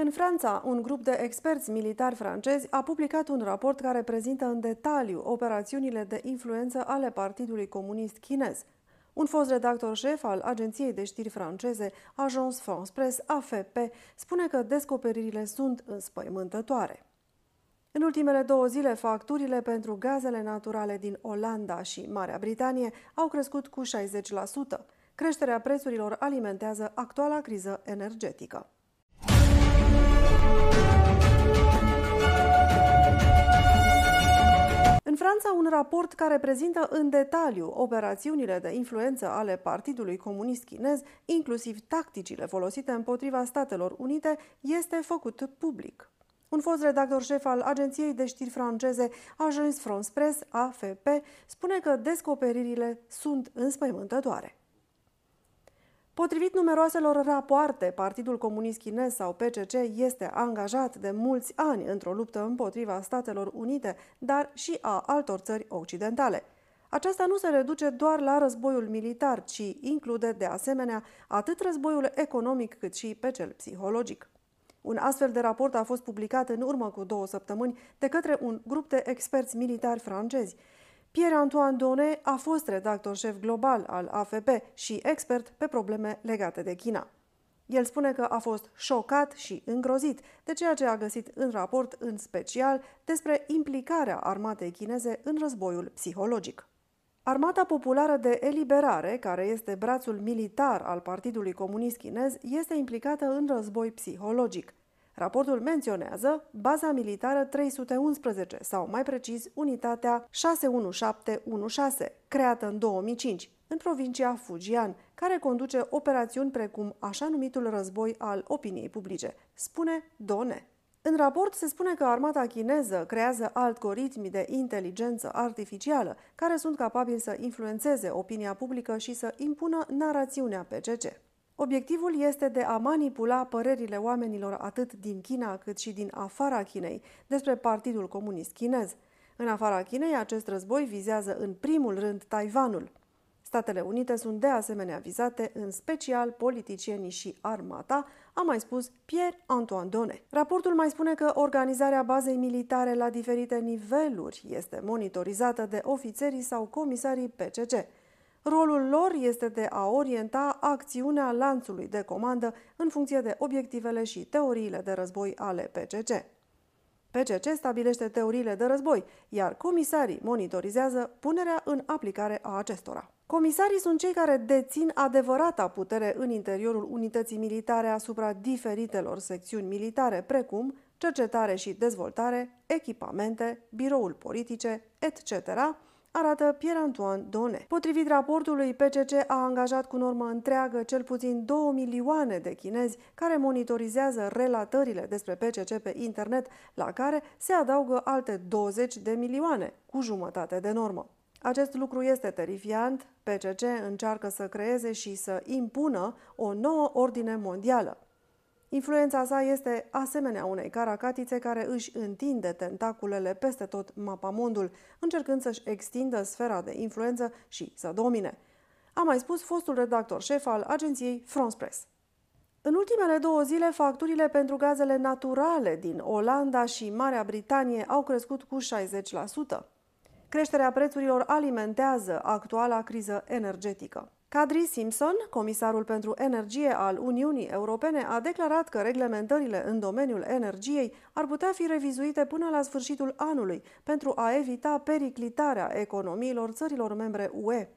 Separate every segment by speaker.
Speaker 1: În Franța, un grup de experți militari francezi a publicat un raport care prezintă în detaliu operațiunile de influență ale Partidului Comunist Chinez. Un fost redactor șef al agenției de știri franceze Agence France Presse, AFP, spune că descoperirile sunt înspăimântătoare. În ultimele două zile, facturile pentru gazele naturale din Olanda și Marea Britanie au crescut cu 60%. Creșterea prețurilor alimentează actuala criză energetică. Franța, un raport care prezintă în detaliu operațiunile de influență ale Partidului Comunist Chinez, inclusiv tacticile folosite împotriva Statelor Unite, este făcut public. Un fost redactor șef al agenției de știri franceze Agence France Presse, AFP, spune că descoperirile sunt înspăimântătoare. Potrivit numeroaselor rapoarte, Partidul Comunist Chinez sau PCC este angajat de mulți ani într-o luptă împotriva Statelor Unite, dar și a altor țări occidentale. Aceasta nu se reduce doar la războiul militar, ci include de asemenea atât războiul economic cât și pe cel psihologic. Un astfel de raport a fost publicat în urmă cu două săptămâni de către un grup de experți militari francezi. Pierre-Antoine Donnet a fost redactor șef global al AFP și expert pe probleme legate de China. El spune că a fost șocat și îngrozit de ceea ce a găsit în raport, în special despre implicarea armatei chineze în războiul psihologic. Armata Populară de Eliberare, care este brațul militar al Partidului Comunist Chinez, este implicată în război psihologic. Raportul menționează baza militară 311, sau mai precis unitatea 61716, creată în 2005, în provincia Fujian, care conduce operațiuni precum așa numitul război al opiniei publice, spune Done. În raport se spune că armata chineză creează algoritmi de inteligență artificială care sunt capabili să influențeze opinia publică și să impună narațiunea PCC. Obiectivul este de a manipula părerile oamenilor atât din China cât și din afara Chinei despre Partidul Comunist Chinez. În afara Chinei, acest război vizează în primul rând Taiwanul. Statele Unite sunt de asemenea vizate, în special politicienii și armata, a mai spus Pierre-Antoine Donnet. Raportul mai spune că organizarea bazei militare la diferite niveluri este monitorizată de ofițerii sau comisarii PCC. Rolul lor este de a orienta acțiunea lanțului de comandă în funcție de obiectivele și teoriile de război ale PCC. PCC stabilește teoriile de război, iar comisarii monitorizează punerea în aplicare a acestora. Comisarii sunt cei care dețin adevărata putere în interiorul unității militare asupra diferitelor secțiuni militare, precum cercetare și dezvoltare, echipamente, biroul politice, etc., arată Pierre-Antoine Donnet. Potrivit raportului, PCC a angajat cu normă întreagă cel puțin 2 milioane de chinezi care monitorizează relatările despre PCC pe internet, la care se adaugă alte 20 de milioane, cu jumătate de normă. Acest lucru este terifiant. PCC încearcă să creeze și să impună o nouă ordine mondială. Influența sa este asemenea unei caracatițe care își întinde tentaculele peste tot mapamondul, încercând să-și extindă sfera de influență și să domine. A mai spus fostul redactor șef al agenției France Press. În ultimele două zile, facturile pentru gazele naturale din Olanda și Marea Britanie au crescut cu 60%. Creșterea prețurilor alimentează actuala criză energetică. Kadri Simpson, comisarul pentru energie al Uniunii Europene, a declarat că reglementările în domeniul energiei ar putea fi revizuite până la sfârșitul anului pentru a evita periclitarea economiilor țărilor membre UE.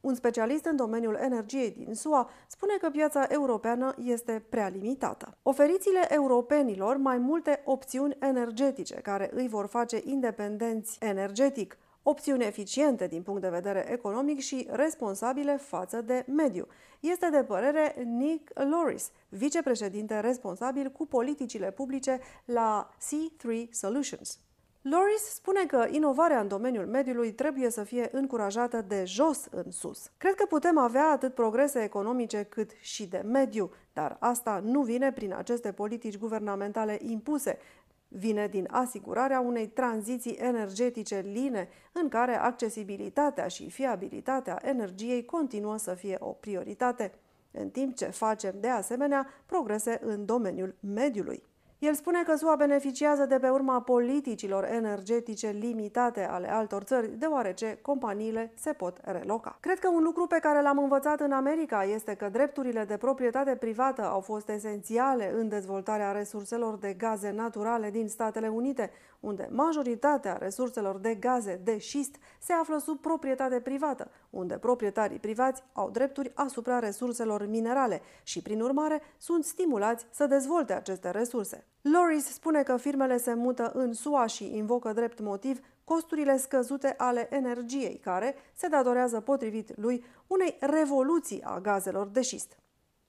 Speaker 1: Un specialist în domeniul energiei din SUA spune că piața europeană este prea limitată. Oferiți-le europenilor mai multe opțiuni energetice care îi vor face independenți energetic, opțiuni eficiente din punct de vedere economic și responsabile față de mediu. Este de părere Nick Loris, vicepreședinte responsabil cu politicile publice la C3 Solutions. Loris spune că inovarea în domeniul mediului trebuie să fie încurajată de jos în sus. Cred că putem avea atât progrese economice cât și de mediu, dar asta nu vine prin aceste politici guvernamentale impuse, vine din asigurarea unei tranziții energetice line, în care accesibilitatea și fiabilitatea energiei continuă să fie o prioritate. în timp ce facem de asemenea progrese în domeniul mediului. El spune că SUA beneficiază de pe urma politicilor energetice limitate ale altor țări, deoarece companiile se pot reloca. Cred că un lucru pe care l-am învățat în America este că drepturile de proprietate privată au fost esențiale în dezvoltarea resurselor de gaze naturale din Statele Unite, unde majoritatea resurselor de gaze de șist se află sub proprietate privată, unde proprietarii privați au drepturi asupra resurselor minerale și, prin urmare, sunt stimulați să dezvolte aceste resurse. Loris spune că firmele se mută în SUA și invocă drept motiv costurile scăzute ale energiei, care se datorează potrivit lui unei revoluții a gazelor de șist.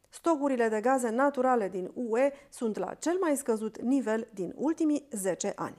Speaker 1: Stocurile de gaze naturale din UE sunt la cel mai scăzut nivel din ultimii 10 ani.